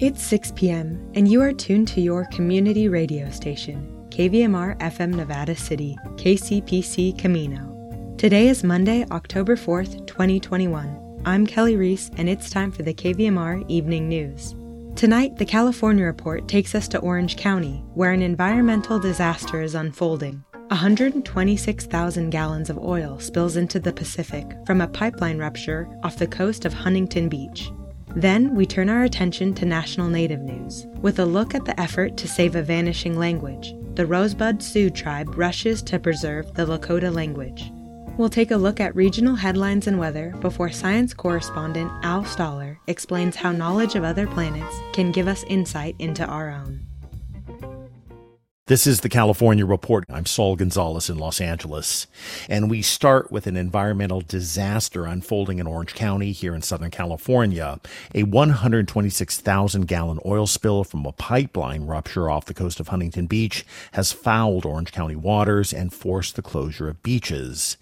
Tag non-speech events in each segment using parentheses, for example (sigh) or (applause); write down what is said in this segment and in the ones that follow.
It's 6 p.m., and you are tuned to your community radio station, KVMR FM Nevada City, KCPC Camino. Today is Monday, October 4th, 2021. I'm Kelly Reese, and it's time for the KVMR Evening News. Tonight, the California Report takes us to Orange County, where an environmental disaster is unfolding. 126,000 gallons of oil spills into the Pacific from a pipeline rupture off the coast of Huntington Beach. Then we turn our attention to national native news with a look at the effort to save a vanishing language. The Rosebud Sioux tribe rushes to preserve the Lakota language. We'll take a look at regional headlines and weather before science correspondent Al Stahler explains how knowledge of other planets can give us insight into our own. This is the California Report. I'm Saul Gonzalez in Los Angeles. And we start with an environmental disaster unfolding in Orange County here in Southern California. A 126,000 gallon oil spill from a pipeline rupture off the coast of Huntington Beach has fouled Orange County waters and forced the closure of beaches.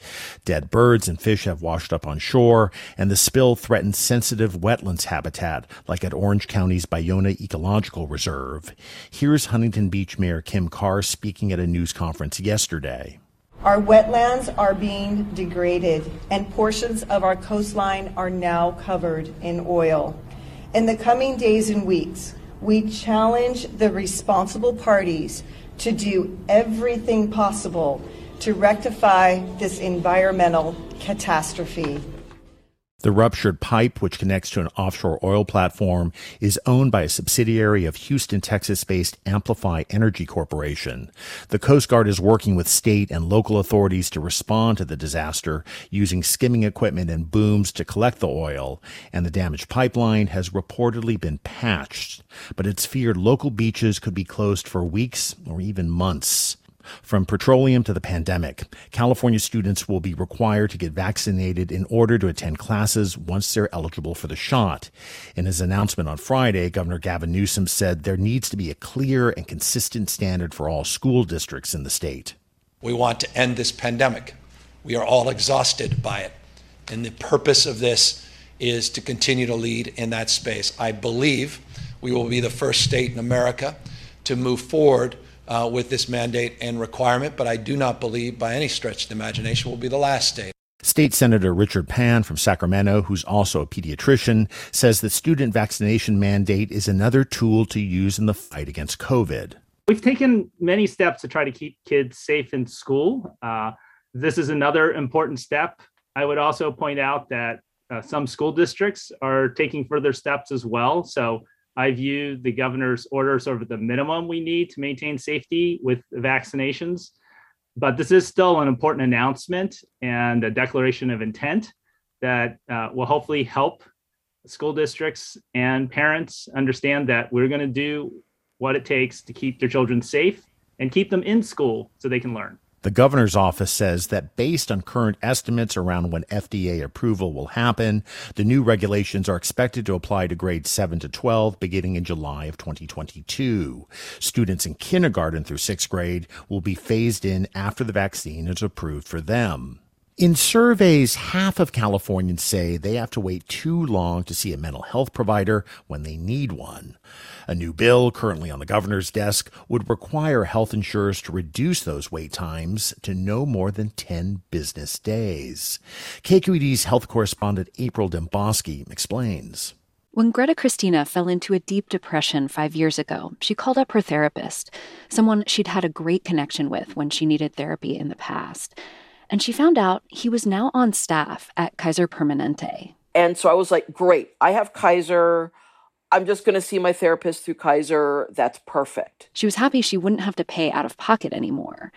Dead birds and fish have washed up on shore, and the spill threatened sensitive wetlands habitat like at Orange County's Bayona Ecological Reserve. Here's Huntington Beach Mayor Kim Carr speaking at a news conference yesterday. Our wetlands are being degraded, and portions of our coastline are now covered in oil. In the coming days and weeks, we challenge the responsible parties to do everything possible to rectify this environmental catastrophe. The ruptured pipe, which connects to an offshore oil platform, is owned by a subsidiary of Houston, Texas based Amplify Energy Corporation. The Coast Guard is working with state and local authorities to respond to the disaster using skimming equipment and booms to collect the oil, and the damaged pipeline has reportedly been patched, but it's feared local beaches could be closed for weeks or even months. From petroleum to the pandemic, California students will be required to get vaccinated in order to attend classes once they're eligible for the shot. In his announcement on Friday, Governor Gavin Newsom said there needs to be a clear and consistent standard for all school districts in the state. We want to end this pandemic. We are all exhausted by it. And the purpose of this is to continue to lead in that space. I believe we will be the first state in America to move forward uh, with this mandate and requirement, but I do not believe by any stretch of the imagination will be the last state. State Senator Richard Pan from Sacramento, who's also a pediatrician, says the student vaccination mandate is another tool to use in the fight against COVID. We've taken many steps to try to keep kids safe in school. Uh, this is another important step. I would also point out that uh, some school districts are taking further steps as well. So I view the governor's order sort of the minimum we need to maintain safety with vaccinations. But this is still an important announcement and a declaration of intent that uh, will hopefully help school districts and parents understand that we're going to do what it takes to keep their children safe and keep them in school so they can learn. The governor's office says that based on current estimates around when FDA approval will happen, the new regulations are expected to apply to grades 7 to 12 beginning in July of 2022. Students in kindergarten through 6th grade will be phased in after the vaccine is approved for them. In surveys, half of Californians say they have to wait too long to see a mental health provider when they need one. A new bill currently on the governor's desk would require health insurers to reduce those wait times to no more than 10 business days. KQED's health correspondent April Dembosky explains. When Greta Christina fell into a deep depression five years ago, she called up her therapist, someone she'd had a great connection with when she needed therapy in the past and she found out he was now on staff at Kaiser Permanente. And so I was like, great, I have Kaiser. I'm just going to see my therapist through Kaiser. That's perfect. She was happy she wouldn't have to pay out of pocket anymore.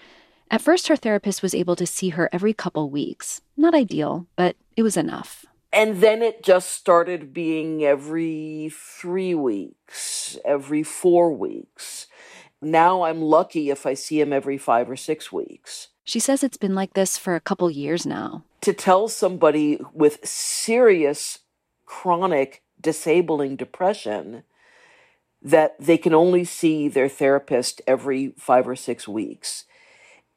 At first, her therapist was able to see her every couple weeks. Not ideal, but it was enough. And then it just started being every three weeks, every four weeks. Now I'm lucky if I see him every five or six weeks. She says it's been like this for a couple years now. To tell somebody with serious chronic disabling depression that they can only see their therapist every five or six weeks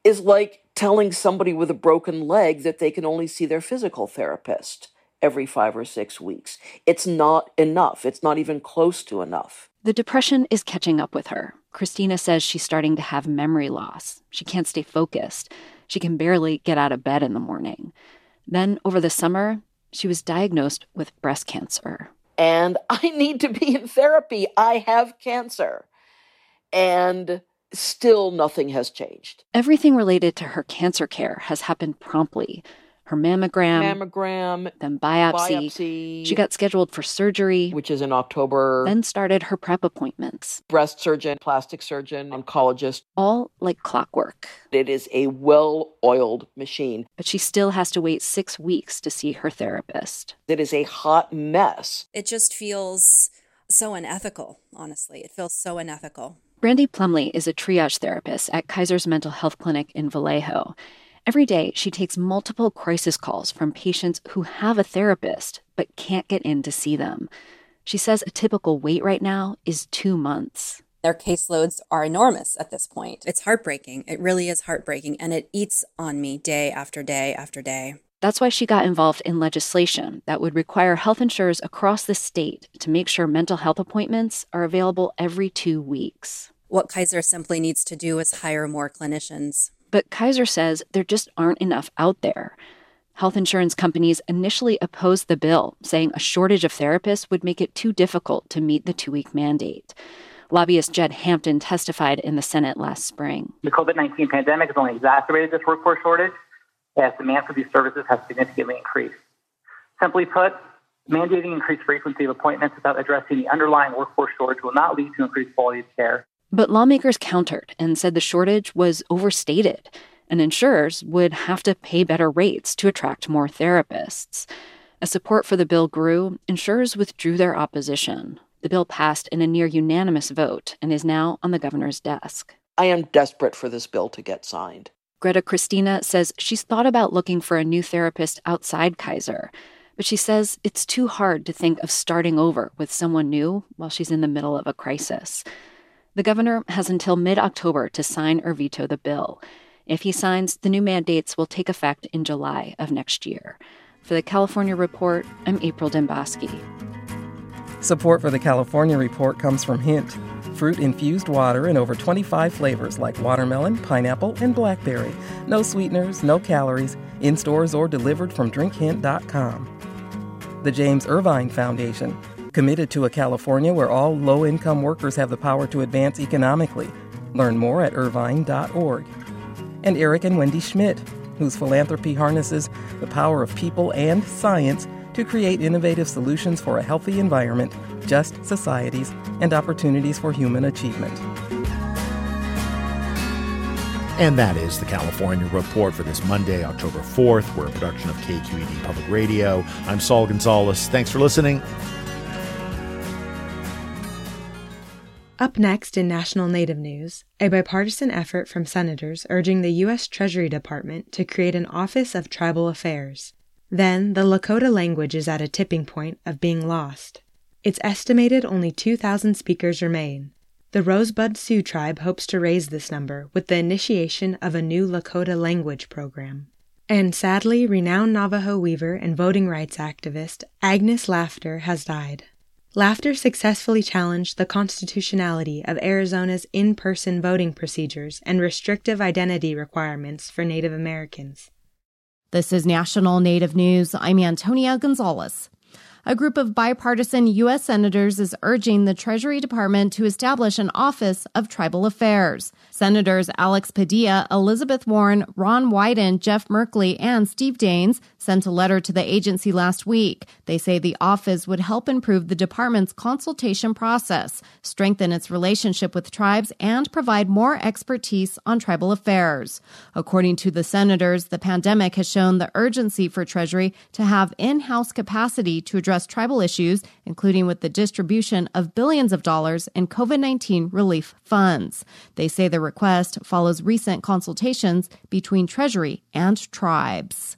is like telling somebody with a broken leg that they can only see their physical therapist every five or six weeks. It's not enough. It's not even close to enough. The depression is catching up with her. Christina says she's starting to have memory loss. She can't stay focused. She can barely get out of bed in the morning. Then, over the summer, she was diagnosed with breast cancer. And (laughs) I need to be in therapy. I have cancer. And still nothing has changed. Everything related to her cancer care has happened promptly her mammogram, mammogram, then biopsy. biopsy. She got scheduled for surgery, which is in October. Then started her prep appointments. Breast surgeon, plastic surgeon, oncologist. All like clockwork. It is a well oiled machine. But she still has to wait six weeks to see her therapist. It is a hot mess. It just feels so unethical, honestly. It feels so unethical. Brandy Plumley is a triage therapist at Kaiser's Mental Health Clinic in Vallejo. Every day, she takes multiple crisis calls from patients who have a therapist but can't get in to see them. She says a typical wait right now is two months. Their caseloads are enormous at this point. It's heartbreaking. It really is heartbreaking, and it eats on me day after day after day. That's why she got involved in legislation that would require health insurers across the state to make sure mental health appointments are available every two weeks. What Kaiser simply needs to do is hire more clinicians. But Kaiser says there just aren't enough out there. Health insurance companies initially opposed the bill, saying a shortage of therapists would make it too difficult to meet the two week mandate. Lobbyist Jed Hampton testified in the Senate last spring. The COVID 19 pandemic has only exacerbated this workforce shortage as demand for these services has significantly increased. Simply put, mandating increased frequency of appointments without addressing the underlying workforce shortage will not lead to increased quality of care. But lawmakers countered and said the shortage was overstated, and insurers would have to pay better rates to attract more therapists. As support for the bill grew, insurers withdrew their opposition. The bill passed in a near unanimous vote and is now on the governor's desk. I am desperate for this bill to get signed. Greta Christina says she's thought about looking for a new therapist outside Kaiser, but she says it's too hard to think of starting over with someone new while she's in the middle of a crisis. The governor has until mid October to sign or veto the bill. If he signs, the new mandates will take effect in July of next year. For the California Report, I'm April Dembosky. Support for the California Report comes from Hint, fruit infused water in over 25 flavors like watermelon, pineapple, and blackberry. No sweeteners, no calories, in stores or delivered from drinkhint.com. The James Irvine Foundation committed to a California where all low income workers have the power to advance economically. Learn more at irvine.org. And Eric and Wendy Schmidt, whose philanthropy harnesses the power of people and science to create innovative solutions for a healthy environment, just societies, and opportunities for human achievement. And that is the California Report for this Monday, October 4th. We're a production of KQED Public Radio. I'm Saul Gonzalez. Thanks for listening. Up next in national Native news, a bipartisan effort from senators urging the U.S. Treasury Department to create an Office of Tribal Affairs. Then, the Lakota language is at a tipping point of being lost. It's estimated only 2,000 speakers remain. The Rosebud Sioux tribe hopes to raise this number with the initiation of a new Lakota language program. And sadly, renowned Navajo weaver and voting rights activist Agnes Laughter has died. Laughter successfully challenged the constitutionality of Arizona's in person voting procedures and restrictive identity requirements for Native Americans. This is National Native News. I'm Antonia Gonzalez. A group of bipartisan U.S. senators is urging the Treasury Department to establish an Office of Tribal Affairs. Senators Alex Padilla, Elizabeth Warren, Ron Wyden, Jeff Merkley, and Steve Daines sent a letter to the agency last week. They say the office would help improve the department's consultation process, strengthen its relationship with tribes, and provide more expertise on tribal affairs. According to the senators, the pandemic has shown the urgency for Treasury to have in house capacity to address tribal issues, including with the distribution of billions of dollars in COVID 19 relief funds. They say the request follows recent consultations between Treasury and tribes.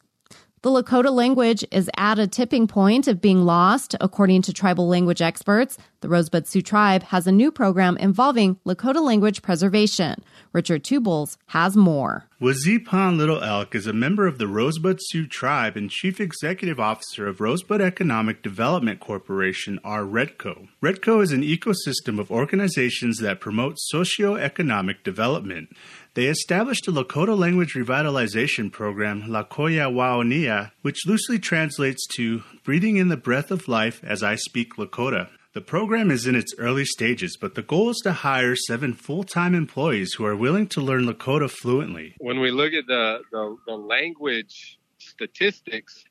The Lakota language is at a tipping point of being lost, according to tribal language experts. The Rosebud Sioux Tribe has a new program involving Lakota language preservation. Richard Tubles has more. Wizipan Little Elk is a member of the Rosebud Sioux Tribe and Chief Executive Officer of Rosebud Economic Development Corporation, or REDCO. REDCO is an ecosystem of organizations that promote socio-economic development. They established a Lakota language revitalization program, Lakoya Waonia, which loosely translates to Breathing in the Breath of Life as I Speak Lakota. The program is in its early stages, but the goal is to hire seven full time employees who are willing to learn Lakota fluently. When we look at the, the, the language statistics,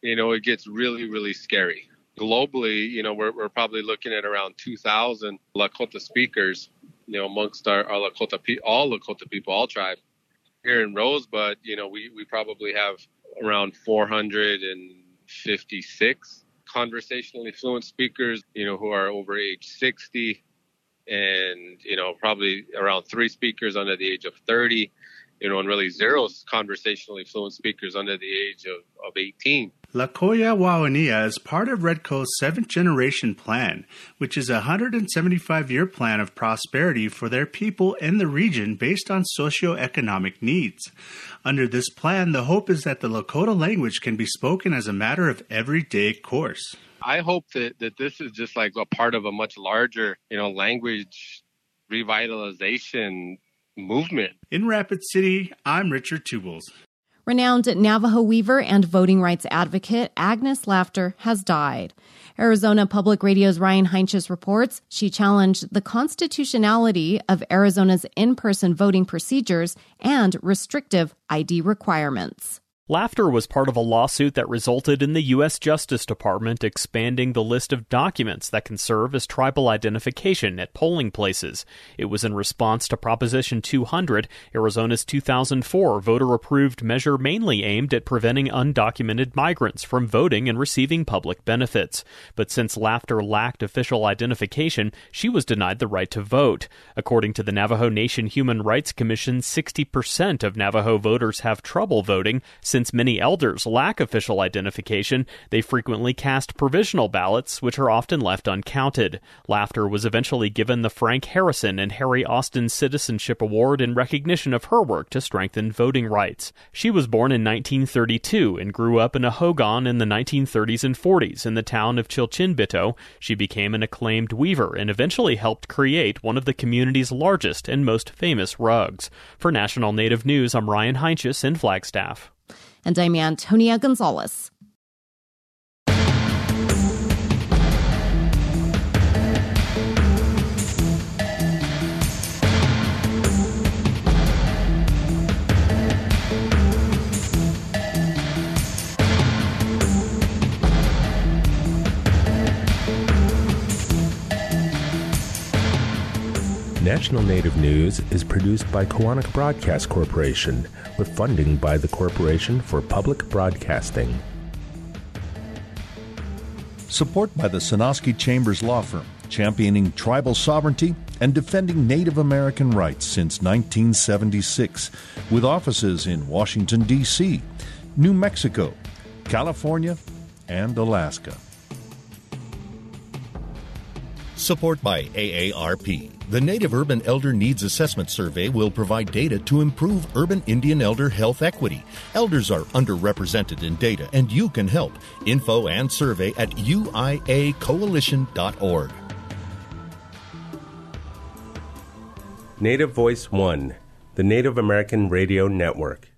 you know, it gets really, really scary. Globally, you know, we're, we're probably looking at around 2,000 Lakota speakers you know, amongst our, our Lakota, all Lakota people, all tribes. Here in Rosebud, you know, we, we probably have around 456 conversationally fluent speakers, you know, who are over age 60 and, you know, probably around three speakers under the age of 30, you know, and really zero conversationally fluent speakers under the age of, of 18. Lakoya Wawania is part of Redco's seventh generation plan, which is a 175 year plan of prosperity for their people and the region based on socioeconomic needs. Under this plan, the hope is that the Lakota language can be spoken as a matter of everyday course. I hope that, that this is just like a part of a much larger, you know, language revitalization movement. In Rapid City, I'm Richard Tubles. Renowned Navajo weaver and voting rights advocate Agnes Laughter has died. Arizona Public Radio's Ryan Heinsius reports she challenged the constitutionality of Arizona's in person voting procedures and restrictive ID requirements. Laughter was part of a lawsuit that resulted in the U.S. Justice Department expanding the list of documents that can serve as tribal identification at polling places. It was in response to Proposition 200, Arizona's 2004 voter approved measure mainly aimed at preventing undocumented migrants from voting and receiving public benefits. But since Laughter lacked official identification, she was denied the right to vote. According to the Navajo Nation Human Rights Commission, 60% of Navajo voters have trouble voting since many elders lack official identification, they frequently cast provisional ballots, which are often left uncounted. Laughter was eventually given the Frank Harrison and Harry Austin Citizenship Award in recognition of her work to strengthen voting rights. She was born in 1932 and grew up in a hogan in the 1930s and 40s in the town of Chilchinbito. She became an acclaimed weaver and eventually helped create one of the community's largest and most famous rugs. For National Native News, I'm Ryan Heinsius in Flagstaff and I'm Antonia Gonzalez. National Native News is produced by Koahnic Broadcast Corporation with funding by the Corporation for Public Broadcasting. Support by the Sonosky Chambers Law Firm, championing tribal sovereignty and defending Native American rights since 1976, with offices in Washington, D.C., New Mexico, California, and Alaska. Support by AARP. The Native Urban Elder Needs Assessment Survey will provide data to improve urban Indian elder health equity. Elders are underrepresented in data, and you can help. Info and survey at uiacoalition.org. Native Voice One, the Native American Radio Network.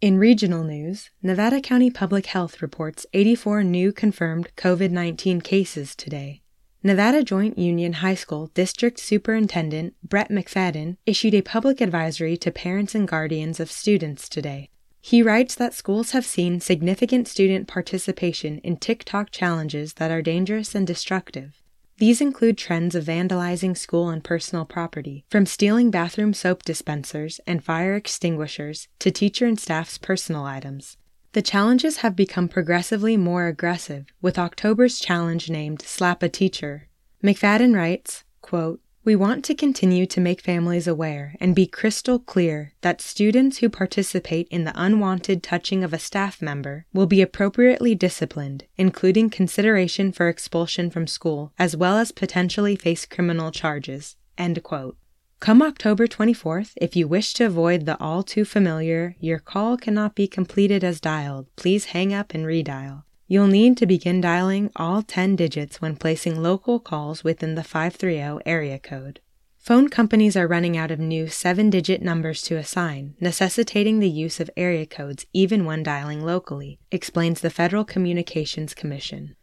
In regional news, Nevada County Public Health reports 84 new confirmed COVID 19 cases today. Nevada Joint Union High School District Superintendent Brett McFadden issued a public advisory to parents and guardians of students today. He writes that schools have seen significant student participation in TikTok challenges that are dangerous and destructive. These include trends of vandalizing school and personal property, from stealing bathroom soap dispensers and fire extinguishers to teacher and staff's personal items. The challenges have become progressively more aggressive, with October's challenge named Slap a Teacher. McFadden writes, quote, We want to continue to make families aware and be crystal clear that students who participate in the unwanted touching of a staff member will be appropriately disciplined, including consideration for expulsion from school, as well as potentially face criminal charges. End quote. Come October 24th, if you wish to avoid the all too familiar, your call cannot be completed as dialed, please hang up and redial. You'll need to begin dialing all 10 digits when placing local calls within the 530 area code. Phone companies are running out of new seven digit numbers to assign, necessitating the use of area codes even when dialing locally, explains the Federal Communications Commission.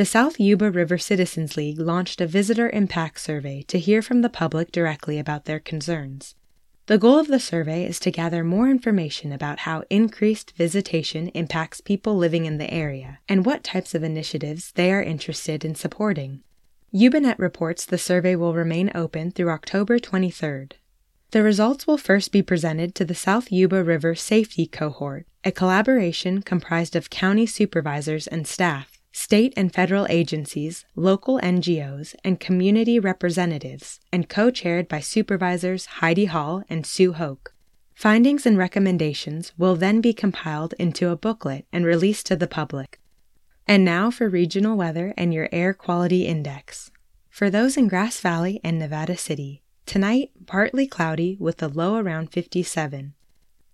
The South Yuba River Citizens League launched a visitor impact survey to hear from the public directly about their concerns. The goal of the survey is to gather more information about how increased visitation impacts people living in the area and what types of initiatives they are interested in supporting. Yubanet reports the survey will remain open through October 23rd. The results will first be presented to the South Yuba River Safety Cohort, a collaboration comprised of county supervisors and staff state and federal agencies, local NGOs, and community representatives, and co chaired by supervisors Heidi Hall and Sue Hoek. Findings and recommendations will then be compiled into a booklet and released to the public. And now for regional weather and your air quality index. For those in Grass Valley and Nevada City, tonight partly cloudy with a low around 57.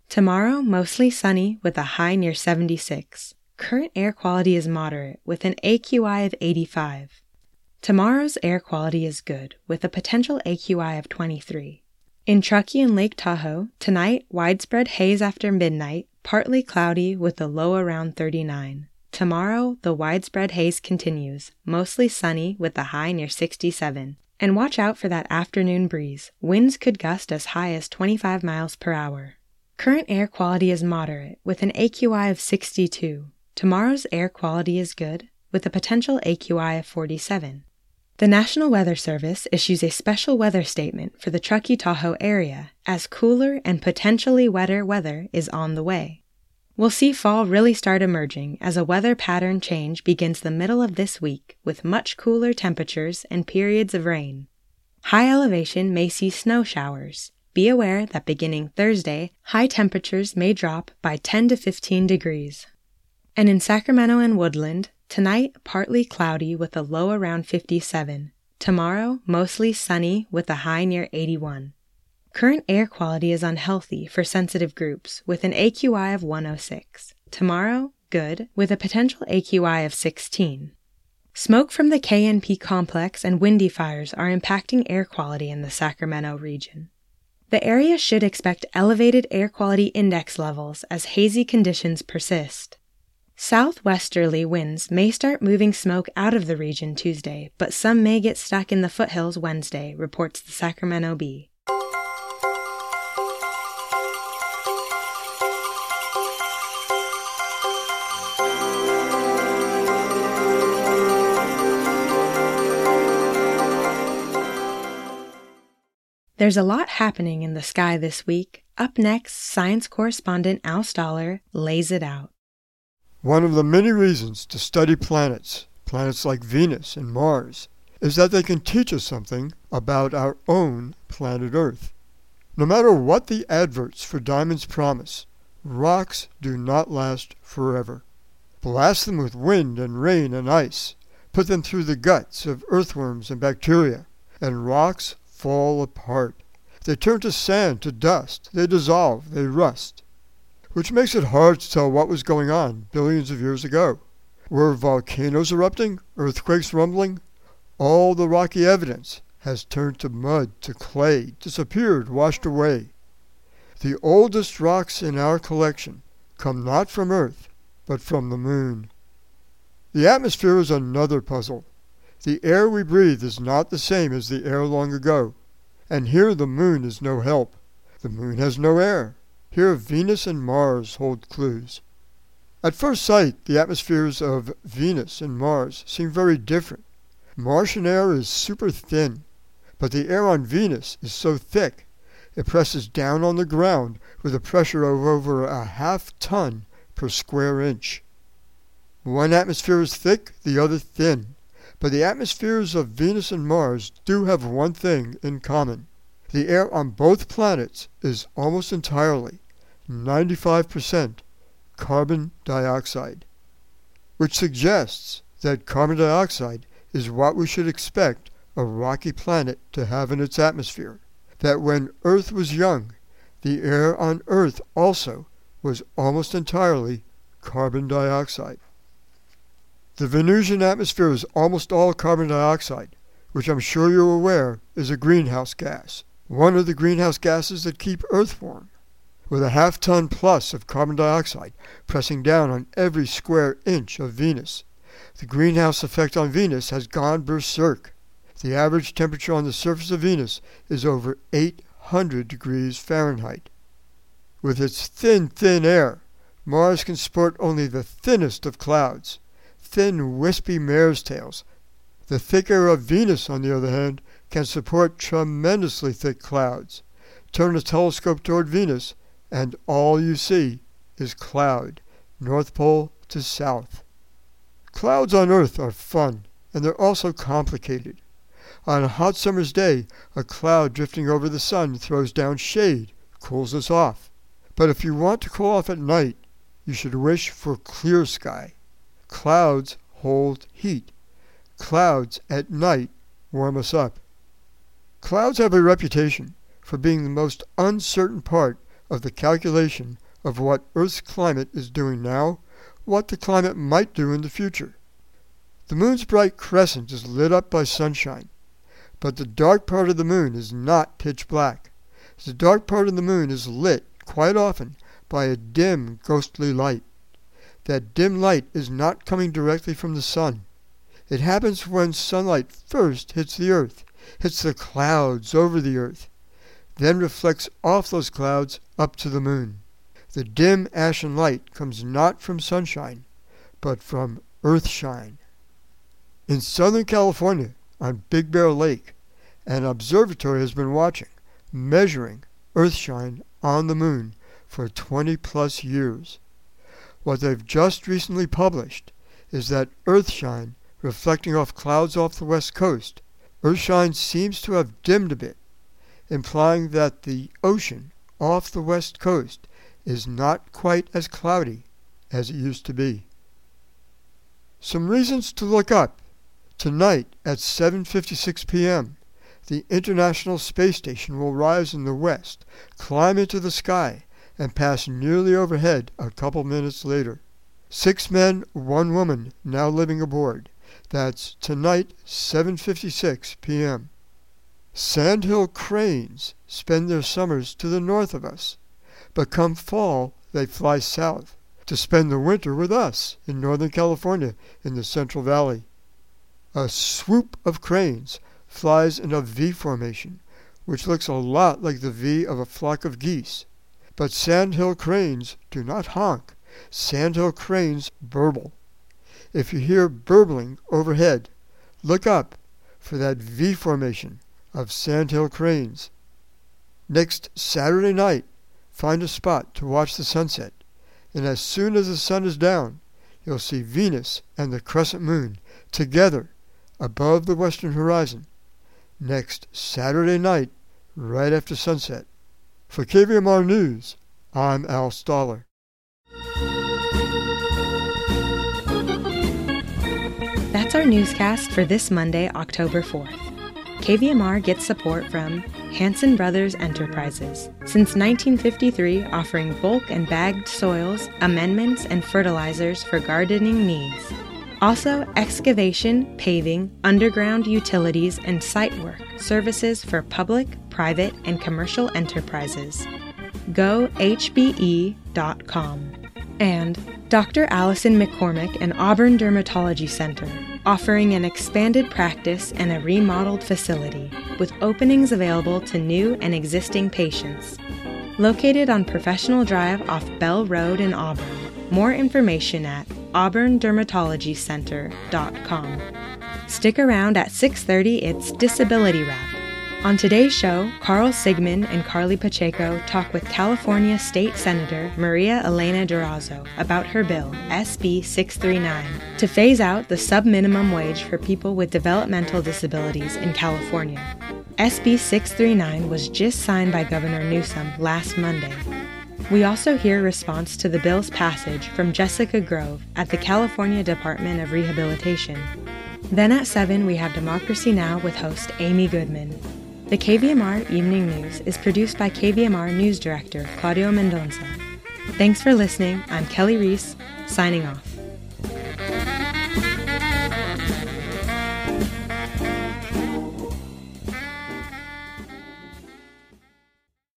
Tomorrow mostly sunny with a high near 76. Current air quality is moderate with an AQI of 85. Tomorrow's air quality is good with a potential AQI of 23. In Truckee and Lake Tahoe, tonight widespread haze after midnight, partly cloudy with a low around 39. Tomorrow, the widespread haze continues, mostly sunny with a high near 67. And watch out for that afternoon breeze. Winds could gust as high as 25 miles per hour. Current air quality is moderate with an AQI of 62. Tomorrow's air quality is good, with a potential AQI of 47. The National Weather Service issues a special weather statement for the Truckee Tahoe area as cooler and potentially wetter weather is on the way. We'll see fall really start emerging as a weather pattern change begins the middle of this week with much cooler temperatures and periods of rain. High elevation may see snow showers. Be aware that beginning Thursday, high temperatures may drop by 10 to 15 degrees. And in Sacramento and Woodland, tonight partly cloudy with a low around 57. Tomorrow, mostly sunny with a high near 81. Current air quality is unhealthy for sensitive groups with an AQI of 106. Tomorrow, good, with a potential AQI of 16. Smoke from the KNP complex and windy fires are impacting air quality in the Sacramento region. The area should expect elevated air quality index levels as hazy conditions persist. Southwesterly winds may start moving smoke out of the region Tuesday, but some may get stuck in the foothills Wednesday, reports the Sacramento Bee. There's a lot happening in the sky this week. Up next, science correspondent Al Stahler lays it out. One of the many reasons to study planets, planets like Venus and Mars, is that they can teach us something about our own planet Earth. No matter what the adverts for diamonds promise, rocks do not last forever. Blast them with wind and rain and ice, put them through the guts of earthworms and bacteria, and rocks fall apart. They turn to sand, to dust, they dissolve, they rust which makes it hard to tell what was going on billions of years ago. Were volcanoes erupting, earthquakes rumbling? All the rocky evidence has turned to mud, to clay, disappeared, washed away. The oldest rocks in our collection come not from Earth, but from the moon. The atmosphere is another puzzle. The air we breathe is not the same as the air long ago, and here the moon is no help. The moon has no air. Here Venus and Mars hold clues. At first sight, the atmospheres of Venus and Mars seem very different. Martian air is super thin, but the air on Venus is so thick it presses down on the ground with a pressure of over a half ton per square inch. One atmosphere is thick, the other thin, But the atmospheres of Venus and Mars do have one thing in common. The air on both planets is almost entirely, 95%, carbon dioxide, which suggests that carbon dioxide is what we should expect a rocky planet to have in its atmosphere. That when Earth was young, the air on Earth also was almost entirely carbon dioxide. The Venusian atmosphere is almost all carbon dioxide, which I'm sure you're aware is a greenhouse gas, one of the greenhouse gases that keep Earth warm. With a half ton plus of carbon dioxide pressing down on every square inch of Venus, the greenhouse effect on Venus has gone berserk. The average temperature on the surface of Venus is over 800 degrees Fahrenheit. With its thin, thin air, Mars can sport only the thinnest of clouds, thin, wispy mare's tails. The thick air of Venus, on the other hand, can support tremendously thick clouds. Turn a telescope toward Venus, and all you see is cloud, North Pole to South. Clouds on Earth are fun, and they're also complicated. On a hot summer's day, a cloud drifting over the sun throws down shade, cools us off. But if you want to cool off at night, you should wish for clear sky. Clouds hold heat. Clouds at night warm us up. Clouds have a reputation for being the most uncertain part of the calculation of what Earth's climate is doing now, what the climate might do in the future. The moon's bright crescent is lit up by sunshine, but the dark part of the moon is not pitch black. The dark part of the moon is lit, quite often, by a dim, ghostly light. That dim light is not coming directly from the sun. It happens when sunlight first hits the earth, hits the clouds over the earth, then reflects off those clouds up to the moon. The dim ashen light comes not from sunshine, but from earthshine. In Southern California, on Big Bear Lake, an observatory has been watching, measuring earthshine on the moon for 20 plus years. What they've just recently published is that earthshine reflecting off clouds off the west coast, earthshine seems to have dimmed a bit, implying that the ocean off the west coast is not quite as cloudy as it used to be. Some reasons to look up. Tonight at 7:56 p.m., the International Space Station will rise in the west, climb into the sky, and pass nearly overhead a couple minutes later. Six men, one woman now living aboard. That's tonight 7:56 p.m. Sandhill cranes spend their summers to the north of us, but come fall they fly south to spend the winter with us in Northern California in the Central Valley. A swoop of cranes flies in a V formation, which looks a lot like the V of a flock of geese. But sandhill cranes do not honk. Sandhill cranes burble. If you hear burbling overhead, look up for that V formation of sandhill cranes. Next Saturday night, find a spot to watch the sunset, and as soon as the sun is down, you'll see Venus and the crescent moon together above the western horizon. Next Saturday night, right after sunset. For KVMR News, I'm Al Stahler. Newscast for this Monday, October 4th. KVMR gets support from Hanson Brothers Enterprises, since 1953 offering bulk and bagged soils, amendments, and fertilizers for gardening needs. Also, excavation, paving, underground utilities, and site work services for public, private, and commercial enterprises. GoHBE.com. And Dr. Allison McCormick and Auburn Dermatology Center, offering an expanded practice and a remodeled facility, with openings available to new and existing patients. Located on Professional Drive off Bell Road in Auburn. More information at auburndermatologycenter.com. Stick around at 6:30 it's Disability Wrap On today's show, Carl Sigman and Carly Pacheco talk with California State Senator Maria Elena Durazo about her bill, SB 639, to phase out the subminimum wage for people with developmental disabilities in California. SB 639 was just signed by Governor Newsom last Monday. We also hear response to the bill's passage from Jessica Grove at the California Department of Rehabilitation. Then at 7, we have Democracy Now! with host Amy Goodman. The KVMR Evening News is produced by KVMR News Director Claudio Mendonça. Thanks for listening. I'm Kelly Reese, signing off.